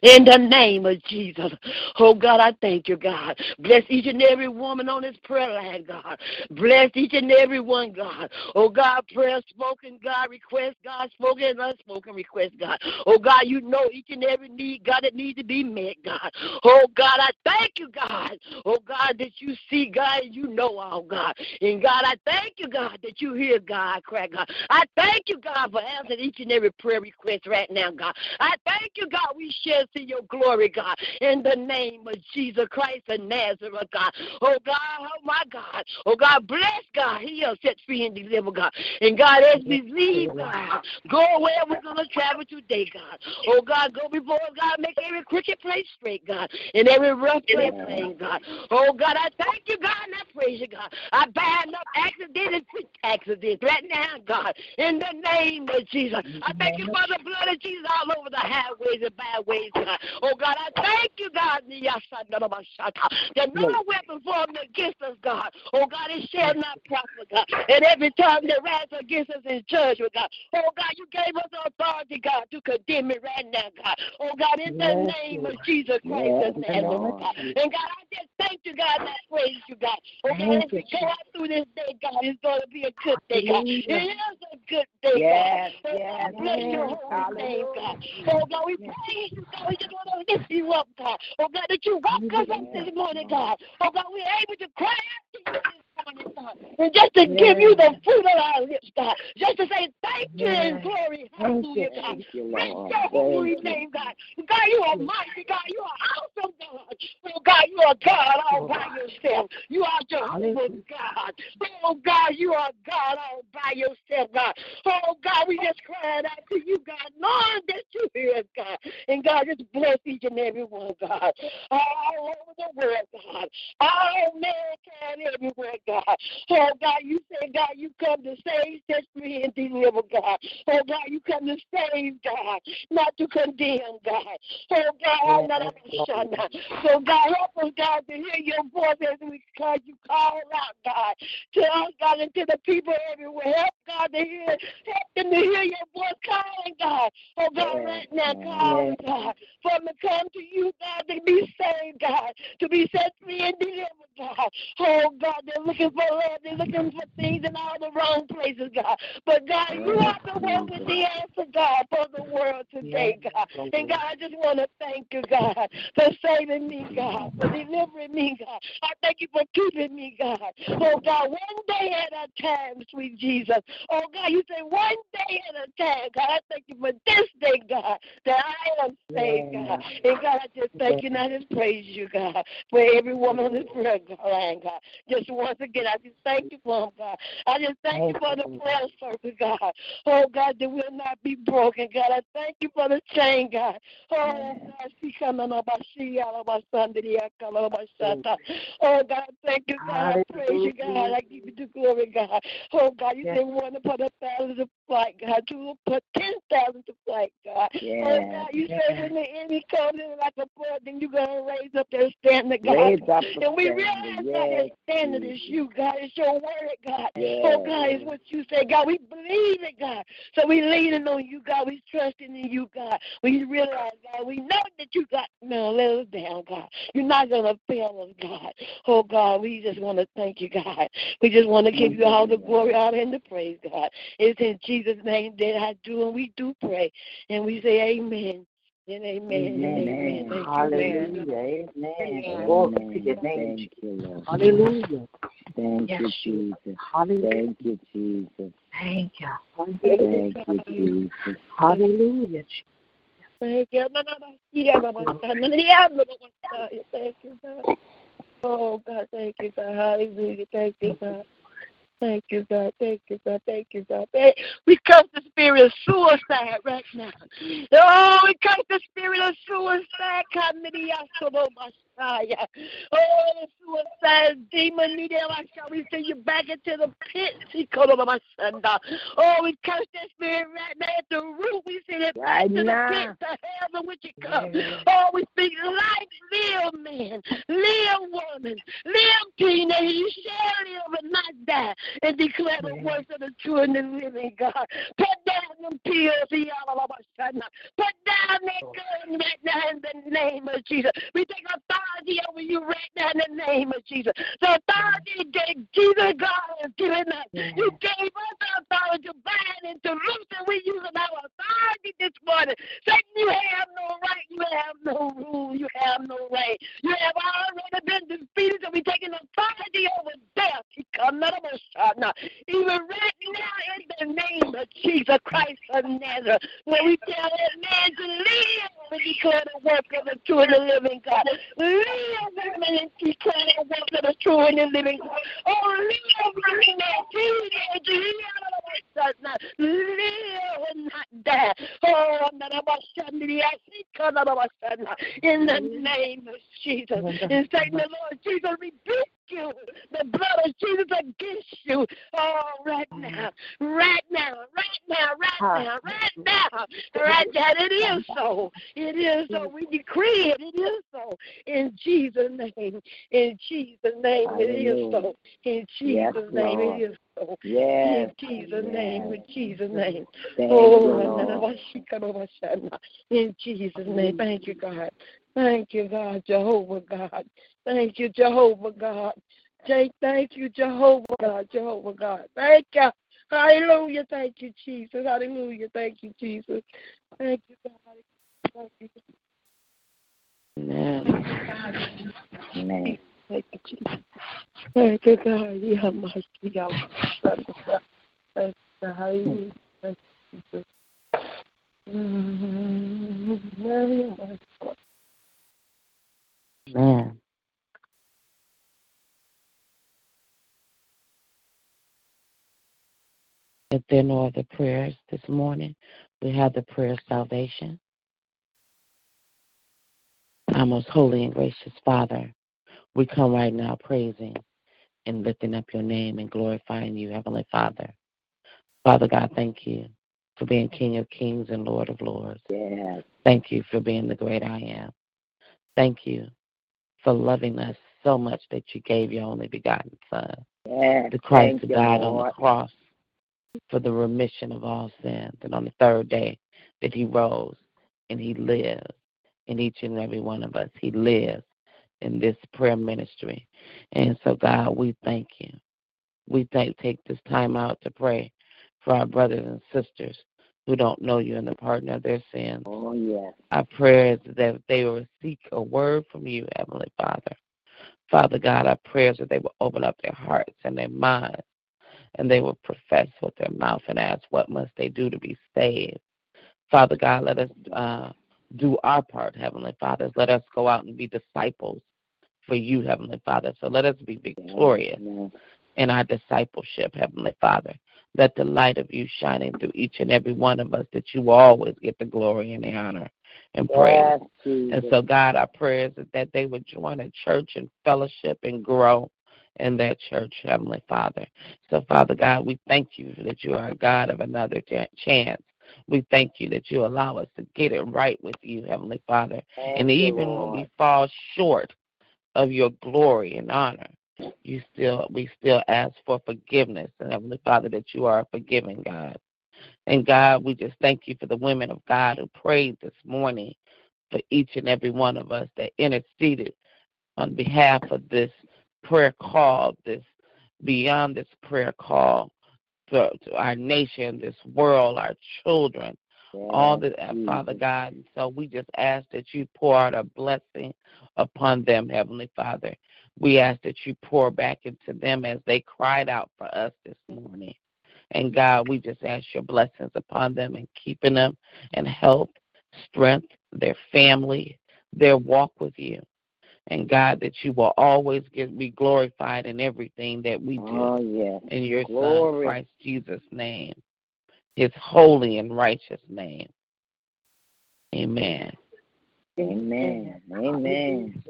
In the name of Jesus. Oh God, I thank you, God. Bless each and every woman on this prayer line, God. Bless each and every one, God. Oh God, prayer spoken, God, request, God, spoken and unspoken request, God. Oh God, you know each and every need, God, that needs to be met, God. Oh God, I thank you, God. Oh God, that you see, God, and you know all, God. And God, I thank you, God, that you hear, God, cry, God. I thank you, God, for answering each and every prayer request right now, God. I thank you, God, we to your glory, God, in the name of Jesus Christ of Nazareth, God. Oh, God, oh, my God. Oh, God, bless, God. Heal, set free, and deliver, God. And, God, as we leave, God, go where we're going to travel today, God. Oh, God, go before God. Make every crooked place straight, God, and every rough place plain, God. Oh, God, I thank you, God, and I praise you, God. I bind up accidents and quick accidents right now, God, in the name of Jesus. I thank you for the blood of Jesus all over the highways and byways, God. Oh, God, I thank you, God, that no weapon formed against us, God. Oh, God, it shall not prosper, God. And every time that rises against us in judgment, God. Oh, God, you gave us authority, God, to condemn it right now, God. Oh, God, in the name of Jesus Christ of Nazareth, God. And, God, I just thank you, God, and I praise you, God. Oh, God, as we go out through this day, God, it's going to be a good day, God. It is a good day, Yes, God. Yes, bless your holy name, God. Oh, God, we praise you, Oh, God. We just want to lift you up, God. Oh, God, that you woke us up this morning, God. Oh, God, we're able to cry out to you this. And just to give you the fruit of our lips, God. Just to say thank you and glory. Hallelujah, God. Bless your holy you. name, God. God, you are mighty, God. You are awesome, God. Oh, God, you are God all by yourself. You are Jehovah, God. Oh, God, you are God all by yourself, God. Oh, God, we just cried out to you, God, knowing that you hear us, God. And, God, just bless each and every one, God. All over the world, God. All mankind everywhere, God. Oh, God, you say, God, you come to save, set free, and deliver, God. Oh, God, you come to save, God, not to condemn, God. Oh, God, I'm not a shana. So, God, help us, God, to hear your voice as we call you call out, God, to us, God, and to the people everywhere. Help, God, to hear, help them to hear your voice calling, God. Oh, God, right now, calling, God, for them to come to you, God, to be saved, God, to be set free and delivered, God. Oh, God, they're looking for love. They're looking for things in all the wrong places, God. But, God, you are the one with the answer, God, for the world today, God. And, God, I just want to thank you, God, for saving me, God, for delivering me, God. I thank you for keeping me, God. Oh, God, one day at a time, sweet Jesus. Oh, God, you say one day at a time, God. I thank you for this day, God, that I am saved, God. And, God, I just thank you and I just praise you, God, for every woman on this prayer, line, God. Just once again, I just thank you for him, God. I just thank you for the prayer circle, God. Oh, God, that will not be broken, God. I thank you for the chain, God. Oh, God, she coming up, I see all my Sunday, I come up, my Santa. Oh, God, thank you, God. I praise you, God. I give you the glory, God. Oh, God, you say one to put a thousand to flight, God. Two will put ten thousand to flight, God. Oh, God, you say when the enemy comes in like a flood, then you're going to raise up their standard, God. Raise up and we realize yes, that their standard is you, God. It's your word, God. Yes. Oh, God, is what you say, God. We believe it, God. So we leaning on you, God. We trusting in you, God. We realize, God, we know that you got no let us down, God. You're not gonna fail us, God. Oh God, we just want to thank you, God. We just want to give you all the glory, honor, and the praise, God. It's in Jesus' name that I do and we do pray. And we say amen. And amen. And amen. Thank you, Hallelujah. Lord. Amen. Glory to your name. Thank you, Lord. Hallelujah. Thank Yes, you, Jesus. Hallelujah. Thank you, Jesus. Thank you. Thank you, Jesus. Hallelujah. Thank you. Thank you, God. Oh, God, thank you, God. Hallelujah. Thank you, God. Thank you, God. Thank you, God. Thank you, God. Thank- We curse the spirit of suicide right now. Oh, we curse the spirit of suicide. Oh, the suicide demon. Nidiamasha. We send you back into the pit. Oh, we curse that spirit right now at the root. We send it back Right to now. the pit, to hell from which it comes. Oh, we speak life, live, man, live, woman, live, teenager. You shall live and not die, and declare the works of the true and the living God. Put down them pills. Put down that gun right now in the name of Jesus. We take authority over you right now in the name of Jesus. The authority that Jesus God has given us. You gave us authority to bind and to loose, and we use our authority this morning. Satan, you have no right. You have no rule. You have no right. You have already been defeated, so we taking authority over death. Even right now, in the name of Jesus Christ of Nazareth, where we tell that man to live and declare the work of the true and the living God. Live, women, and declare the work of the true and the living God. Oh, live, women, and teenagers, live, live and oh, not die. Oh, in the name of Jesus. And Satan, the Lord Jesus, rebuke you. The blood of Jesus against you. Oh, right now, right now, right now, right now, right now, right now. It is so. It is so. We decree it. It is so. In Jesus' name. In Jesus' name, it is so. In Jesus' name, it is so. Yes. In Jesus' name. In Jesus' name. Thank Oh, you, and then I Lord. was sick of my son. in Jesus' name. Thank you, God. Thank you, God, Jehovah God. Thank you, Jehovah God. Jay, thank you, Jehovah God, Jehovah God. Thank you. Hallelujah. Thank you, Jesus. Hallelujah. Thank you, Jesus. Thank you, God. Thank you. Amen. Amen. Thank you, Jesus. Thank you, God. Yeah, my yeah, my son. Thank you, hallelujah. Thank you, Jesus. Mm, Mary, my son. Amen. If there are no other prayers this morning, we have the prayer of salvation. Our most holy and gracious Father, we come right now praising and lifting up your name and glorifying you, Heavenly Father. Father God, thank you for being King of Kings and Lord of Lords. Yes. Thank you for being the great I am. Thank you for loving us so much that you gave your only begotten Son, Yes. the Christ Thank God you, on the cross for the remission of all sins. And on the third day that he rose and he lives in each and every one of us. He lives in this prayer ministry. And so, God, we thank you. We thank, take this time out to pray for our brothers and sisters who don't know you and the pardon of their sins. Oh, yes. Our prayer is that they will seek a word from you, Heavenly Father. Father God, our prayers that they will open up their hearts and their minds and they will profess with their mouth and ask, What must they do to be saved? Father God, let us uh, do our part, Heavenly Father. Let us go out and be disciples for you, Heavenly Father. So let us be victorious in our discipleship, Heavenly Father. Let the light of you shining through each and every one of us that you always get the glory and the honor and praise. Yes, And so, God, our prayers is that they would join a church and fellowship and grow in that church, Heavenly Father. So, Father God, we thank you that you are a God of another chance. We thank you that you allow us to get it right with you, Heavenly Father. Thank and even when we fall short of your glory and honor, you still we still ask for forgiveness, and Heavenly Father, that you are a forgiving God. And God, we just thank you for the women of God who prayed this morning for each and every one of us that interceded on behalf of this prayer call, this beyond this prayer call to, to our nation, this world, our children, all Yes, the uh, Jesus. Father God. And so we just ask that you pour out a blessing upon them, Heavenly Father. We ask that you pour back into them as they cried out for us this morning. And God, we just ask your blessings upon them and keeping them and health, strength, their family, their walk with you. And God, that you will always get be glorified in everything that we do Oh, yes. in your Son, Christ Jesus' name, his holy and righteous name. Amen. Amen. Amen.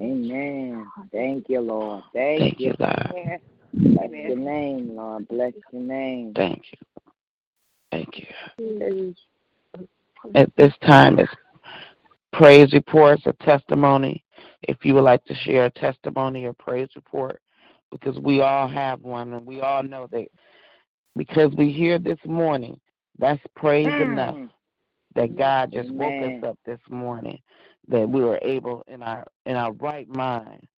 Amen. Thank you, Lord. Thank, Thank you, God. Bless your name, Lord. Bless your name. Thank you. Thank you. At this time, it's praise reports or testimony. If you would like to share a testimony or praise report, because we all have one and we all know that because we hear this morning, that's praise enough Mm. that God just woke us up this morning, that we were able in our in our right mind,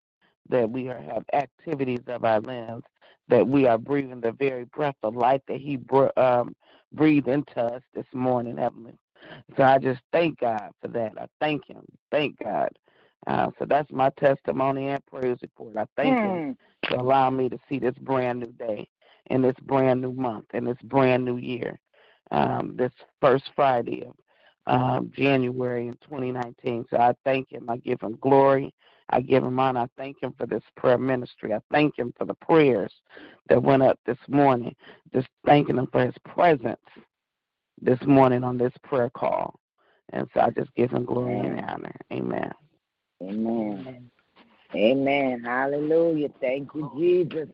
that we are, have activities of our limbs, that we are breathing the very breath of life that He um, breathed into us this morning, Heavenly. So I just thank God for that. I thank Him. Thank God. Uh, so that's my testimony and praise report. I thank Him Mm. to allow me to see this brand new day and this brand new month and this brand new year. Um, this first Friday of um, January in 2019. So I thank him. I give him glory. I give him honor. I thank him for this prayer ministry. I thank him for the prayers that went up this morning. Just thanking him for his presence this morning on this prayer call. And so I just give him glory and honor. Amen. Amen. Amen. Hallelujah. Thank you, Jesus.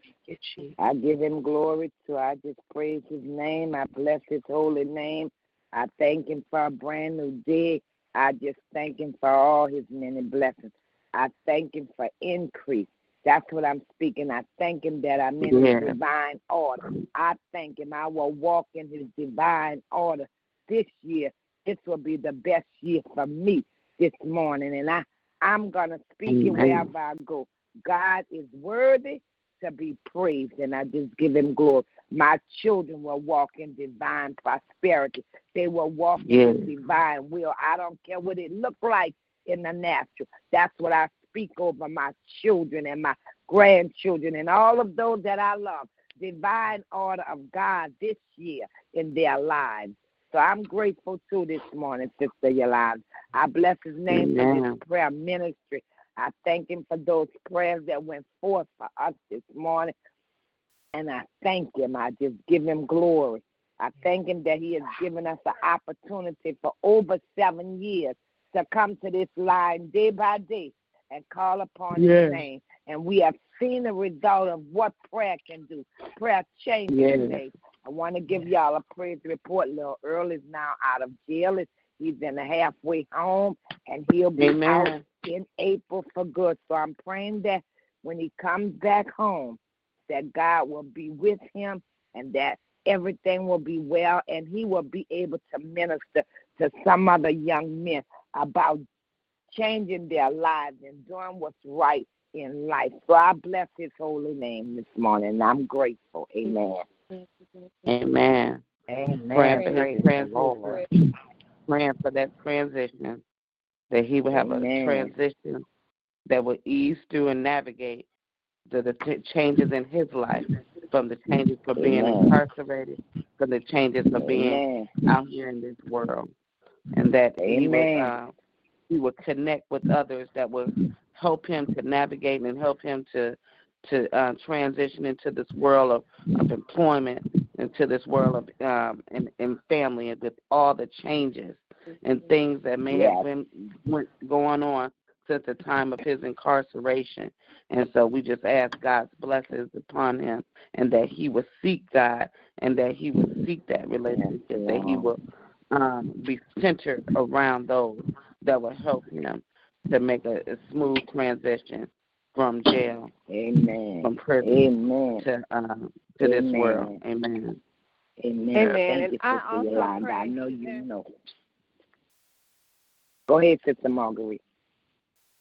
I give him glory too. I just praise his name. I bless his holy name. I thank him for a brand new day. I just thank him for all his many blessings. I thank him for increase. That's what I'm speaking. I thank him that I'm in Yeah. his divine order. I thank him I will walk in his divine order this year. This will be the best year for me this morning. And I, I'm going to speak it wherever I go. God is worthy to be praised, and I just give him glory. My children will walk in divine prosperity. They will walk Yes. in divine will. I don't care what it look like in the natural. That's what I speak over my children and my grandchildren and all of those that I love. Divine order of God this year in their lives. So I'm grateful too this morning, Sister Yolanda. I bless his name for Amen. this prayer ministry. I thank him for those prayers that went forth for us this morning. And I thank him. I just give him glory. I thank him that he has given us the opportunity for over seven years to come to this line day by day and call upon Yes. his name. And we have seen the result of what prayer can do. Prayer changes Yes. things. I want to give y'all a praise report. Little Earl is now out of jail. He's in the halfway home, and he'll be out in April for good. So I'm praying that when he comes back home, that God will be with him and that everything will be well and he will be able to minister to some other young men about changing their lives and doing what's right in life. So I bless his holy name this morning. I'm grateful. Amen. Amen. Amen. Praying for his transition. Praying for that transition. That he will have Amen. a transition that will ease through and navigate the, the t- changes in his life, from the changes for being Amen. incarcerated, from the changes for being Amen. out here in this world, and that he would Amen. uh, he would connect with others that would help him to navigate and help him to to uh, transition into this world of, of employment, into this world of um, and, and family, and with all the changes and things that may Yes. have been went, going on since the time of his incarceration. And so we just ask God's blessings upon him, and that he would seek God, and that he would seek that relationship, that he will um, be centered around those that will help him to make a, a smooth transition from jail, Amen. from prison Amen. to um, to this world. Amen. Amen. Amen. Thank And you, I Sister also Yolanda. I know you that- know. Go ahead, Sister Marguerite.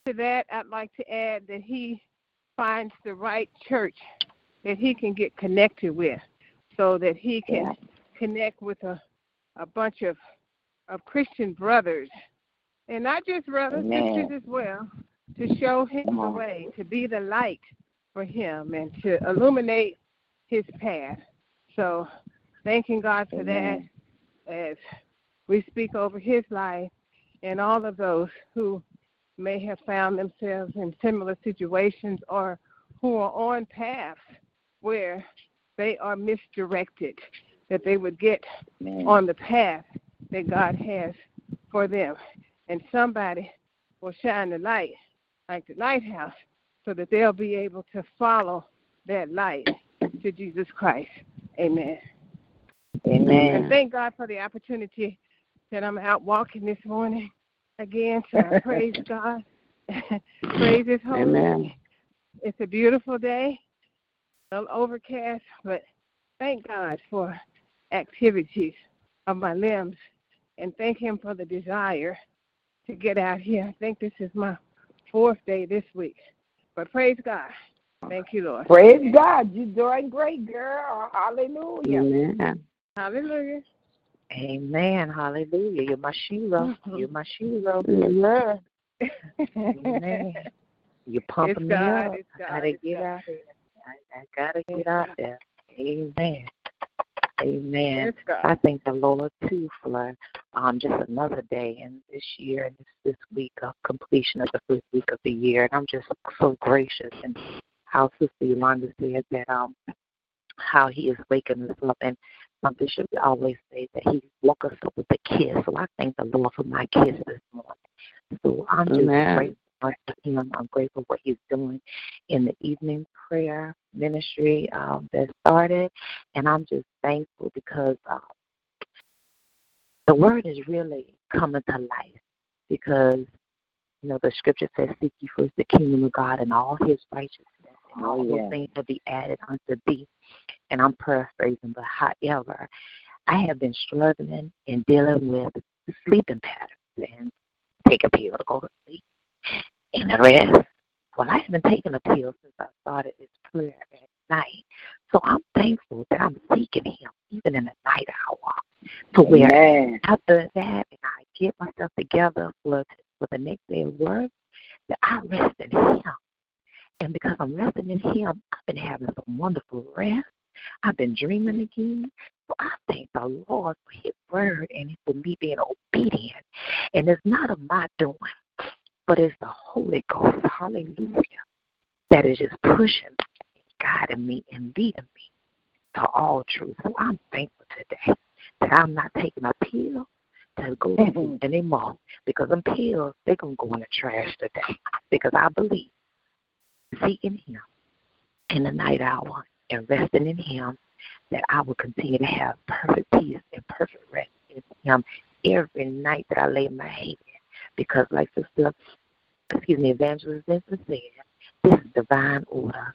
To that, I'd like to add that he finds the right church that he can get connected with, so that he can connect with a a bunch of of Christian brothers, and not just brothers, Amen. sisters as well, to show him the way, to be the light for him, and to illuminate his path. So, thanking God for Amen. that as we speak over his life and all of those who may have found themselves in similar situations or who are on paths where they are misdirected, that they would get Amen. on the path that God has for them. And somebody will shine the light, like the lighthouse, so that they'll be able to follow that light to Jesus Christ. Amen. Amen. And thank God for the opportunity that I'm out walking this morning again. So I praise God. praise His holy Amen. name. It's a beautiful day, a little overcast, but thank God for activities of my limbs and thank Him for the desire to get out here. I think this is my fourth day this week. But praise God. Thank you, Lord. Praise God. You're doing great, girl. Hallelujah. Amen. Hallelujah. Amen. Hallelujah. You're my Sheila. Mm-hmm. You're my Sheila. Amen. Amen. You're pumping It's me God. up. It's I God. gotta get God. out there. I, I gotta get out there. Amen. Amen. I thank the Lord too for um, just another day in this year and this, this week of completion of the first week of the year. And I'm just so gracious and how Sister Yolanda said that um how he is waking us up and my bishop always says that he woke us up with a kiss. So I thank the Lord for my kiss this morning. So I'm just Amen. grateful for him. I'm grateful for what he's doing in the evening prayer ministry um, that started. And I'm just thankful because uh, the word is really coming to life because, you know, the scripture says, Seek ye first the kingdom of God and all his righteousness, and all Oh, those yeah. things will be added unto thee. And I'm paraphrasing, but however, I have been struggling and dealing with sleeping patterns and take a pill to go to sleep and the rest. Well, I haven't taken a pill since I started this prayer at night. So I'm thankful that I'm seeking him even in the night hour. To where Amen. after that and I get myself together for for the next day of work, that I rest in him. And because I'm resting in him, I've been having some wonderful rest. I've been dreaming again. So I thank the Lord for his word and for me being obedient. And it's not of my doing, but it's the Holy Ghost, hallelujah, that is just pushing, guiding me, and leading me to all truth. So I'm thankful today that I'm not taking a pill to go to sleep anymore because them pills, they're going to go in the trash today because I believe seeking Him in the night hour and resting in Him that I will continue to have perfect peace and perfect rest in Him every night that I lay my head. Because, like Sister, excuse me, Evangelist Vincent said, this is divine order.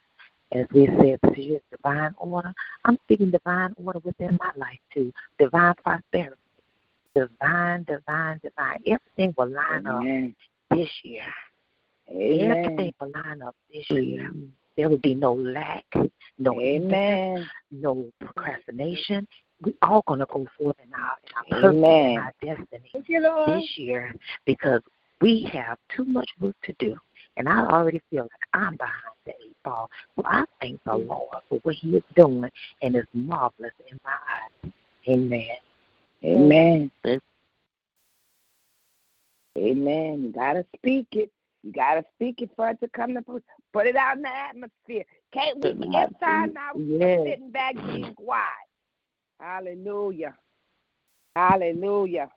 As we said, this is divine order. I'm speaking divine order within my life too. Divine prosperity. Divine, divine, divine. Everything will line up this year. Amen. Everything will line up this year. Mm. There will be no lack, no Amen. no procrastination. We all gonna go forth in our, in our purpose Amen. and our destiny Thank you, Lord. this year because we have too much work to do. And I already feel like I'm behind the eight ball. So I thank the mm. Lord for what He is doing and it's marvelous in my eyes. Amen. Amen. Amen. You gotta speak it. You gotta speak it for it to come to fruition. Put it out in the atmosphere. Can't we be inside now? Yes. Sitting back being quiet. Hallelujah. Hallelujah.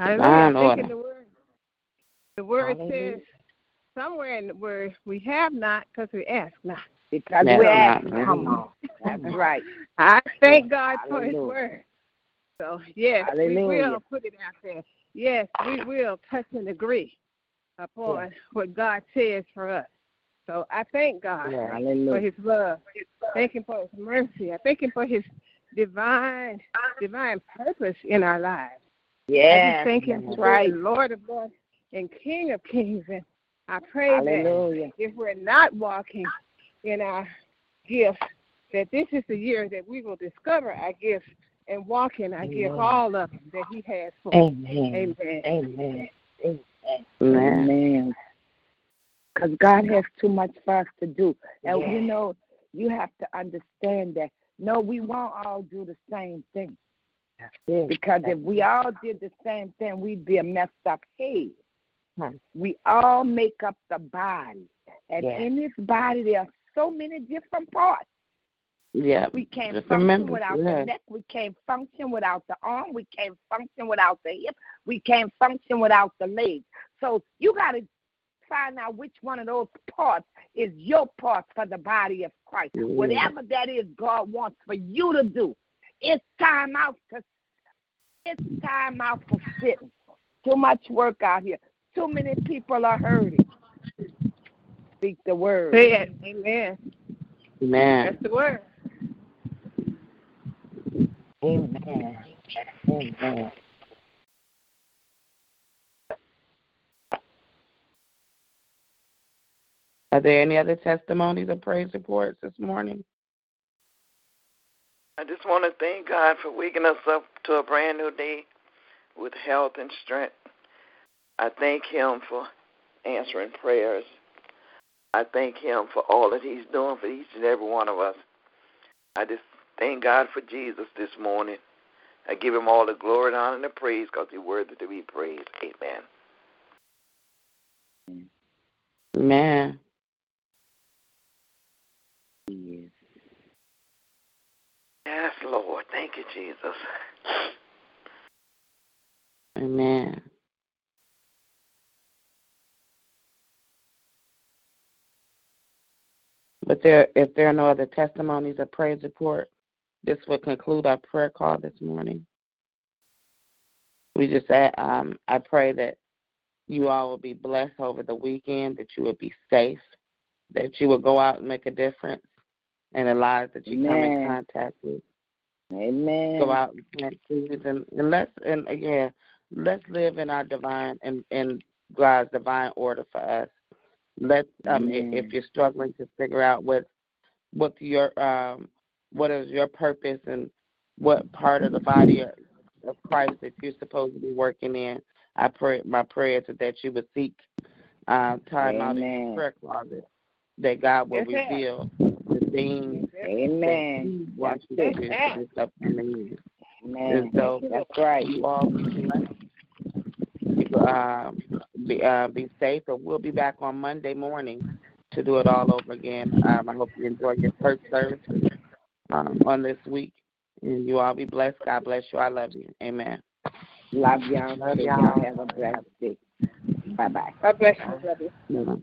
Hallelujah. Divine I think order. the word, the word Hallelujah. says somewhere in the word we have not because we ask not. Because we ask. not Come on. That's right. I thank God for His word. So yes, we will put it out there. Yes, we will touch and agree upon what God says for us. So I thank God for His love. Thank Him for His mercy. I thank Him for His divine, divine purpose in our lives. Yeah. just thank Him That's for right. being Lord of Lords and King of Kings. And I pray Hallelujah. that if we're not walking in our gifts, that this is the year that we will discover our gifts and walk in our gifts, all of them that He has for us. Amen. Amen. Amen. Amen. Amen. Because God has too much for us to do. And Yeah. you know, you have to understand that no, we won't all do the same thing. Because if we all did the same thing, we'd be a messed up head. Hmm. We all make up the body. And Yeah. in this body, there are so many different parts. Yeah. We can't Just function remember, without yeah. the neck. We can't function without the arm. We can't function without the hip. We can't function without the leg. So you got to find out which one of those parts is your part for the body of Christ. Yeah. Whatever that is God wants for you to do. It's time out to it's time out for sitting. Too much work out here. Too many people are hurting. Speak the word. Say it. Amen. Amen. That's the word. Amen. Amen. Are there any other testimonies or praise reports this morning? I just want to thank God for waking us up to a brand new day with health and strength. I thank Him for answering prayers. I thank Him for all that He's doing for each and every one of us. I just thank God for Jesus this morning. I give Him all the glory and honor and the praise because He's worthy to be praised. Amen. Amen. Yes. Yes, Lord. Thank you, Jesus. Amen. But there, if there are no other testimonies or praise report, this will conclude our prayer call this morning. We just add, um, I pray that you all will be blessed over the weekend, that you will be safe, that you will go out and make a difference in the lives that you come in contact with Amen. go out and and, and let's and again let's live in our divine and in God's divine order for us. Let um Amen. if you're struggling to figure out what what your um what is your purpose and what part of the body of, of Christ that you're supposed to be working in. I pray my prayer is that you would seek uh, time out in your prayer closet that God will Yes, reveal things Amen. He wants you to do for this upcoming. Amen. And so That's right. you all be blessed. Uh, be, uh, be safe, and we'll be back on Monday morning to do it all over again. Um, I hope you enjoy your church services um, on this week. And you all be blessed. God bless you. I love you. Amen. Love y'all. Love y'all. y'all. Have a blessed day. Bye bye. God bless you, brother. Mhm.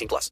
18 plus.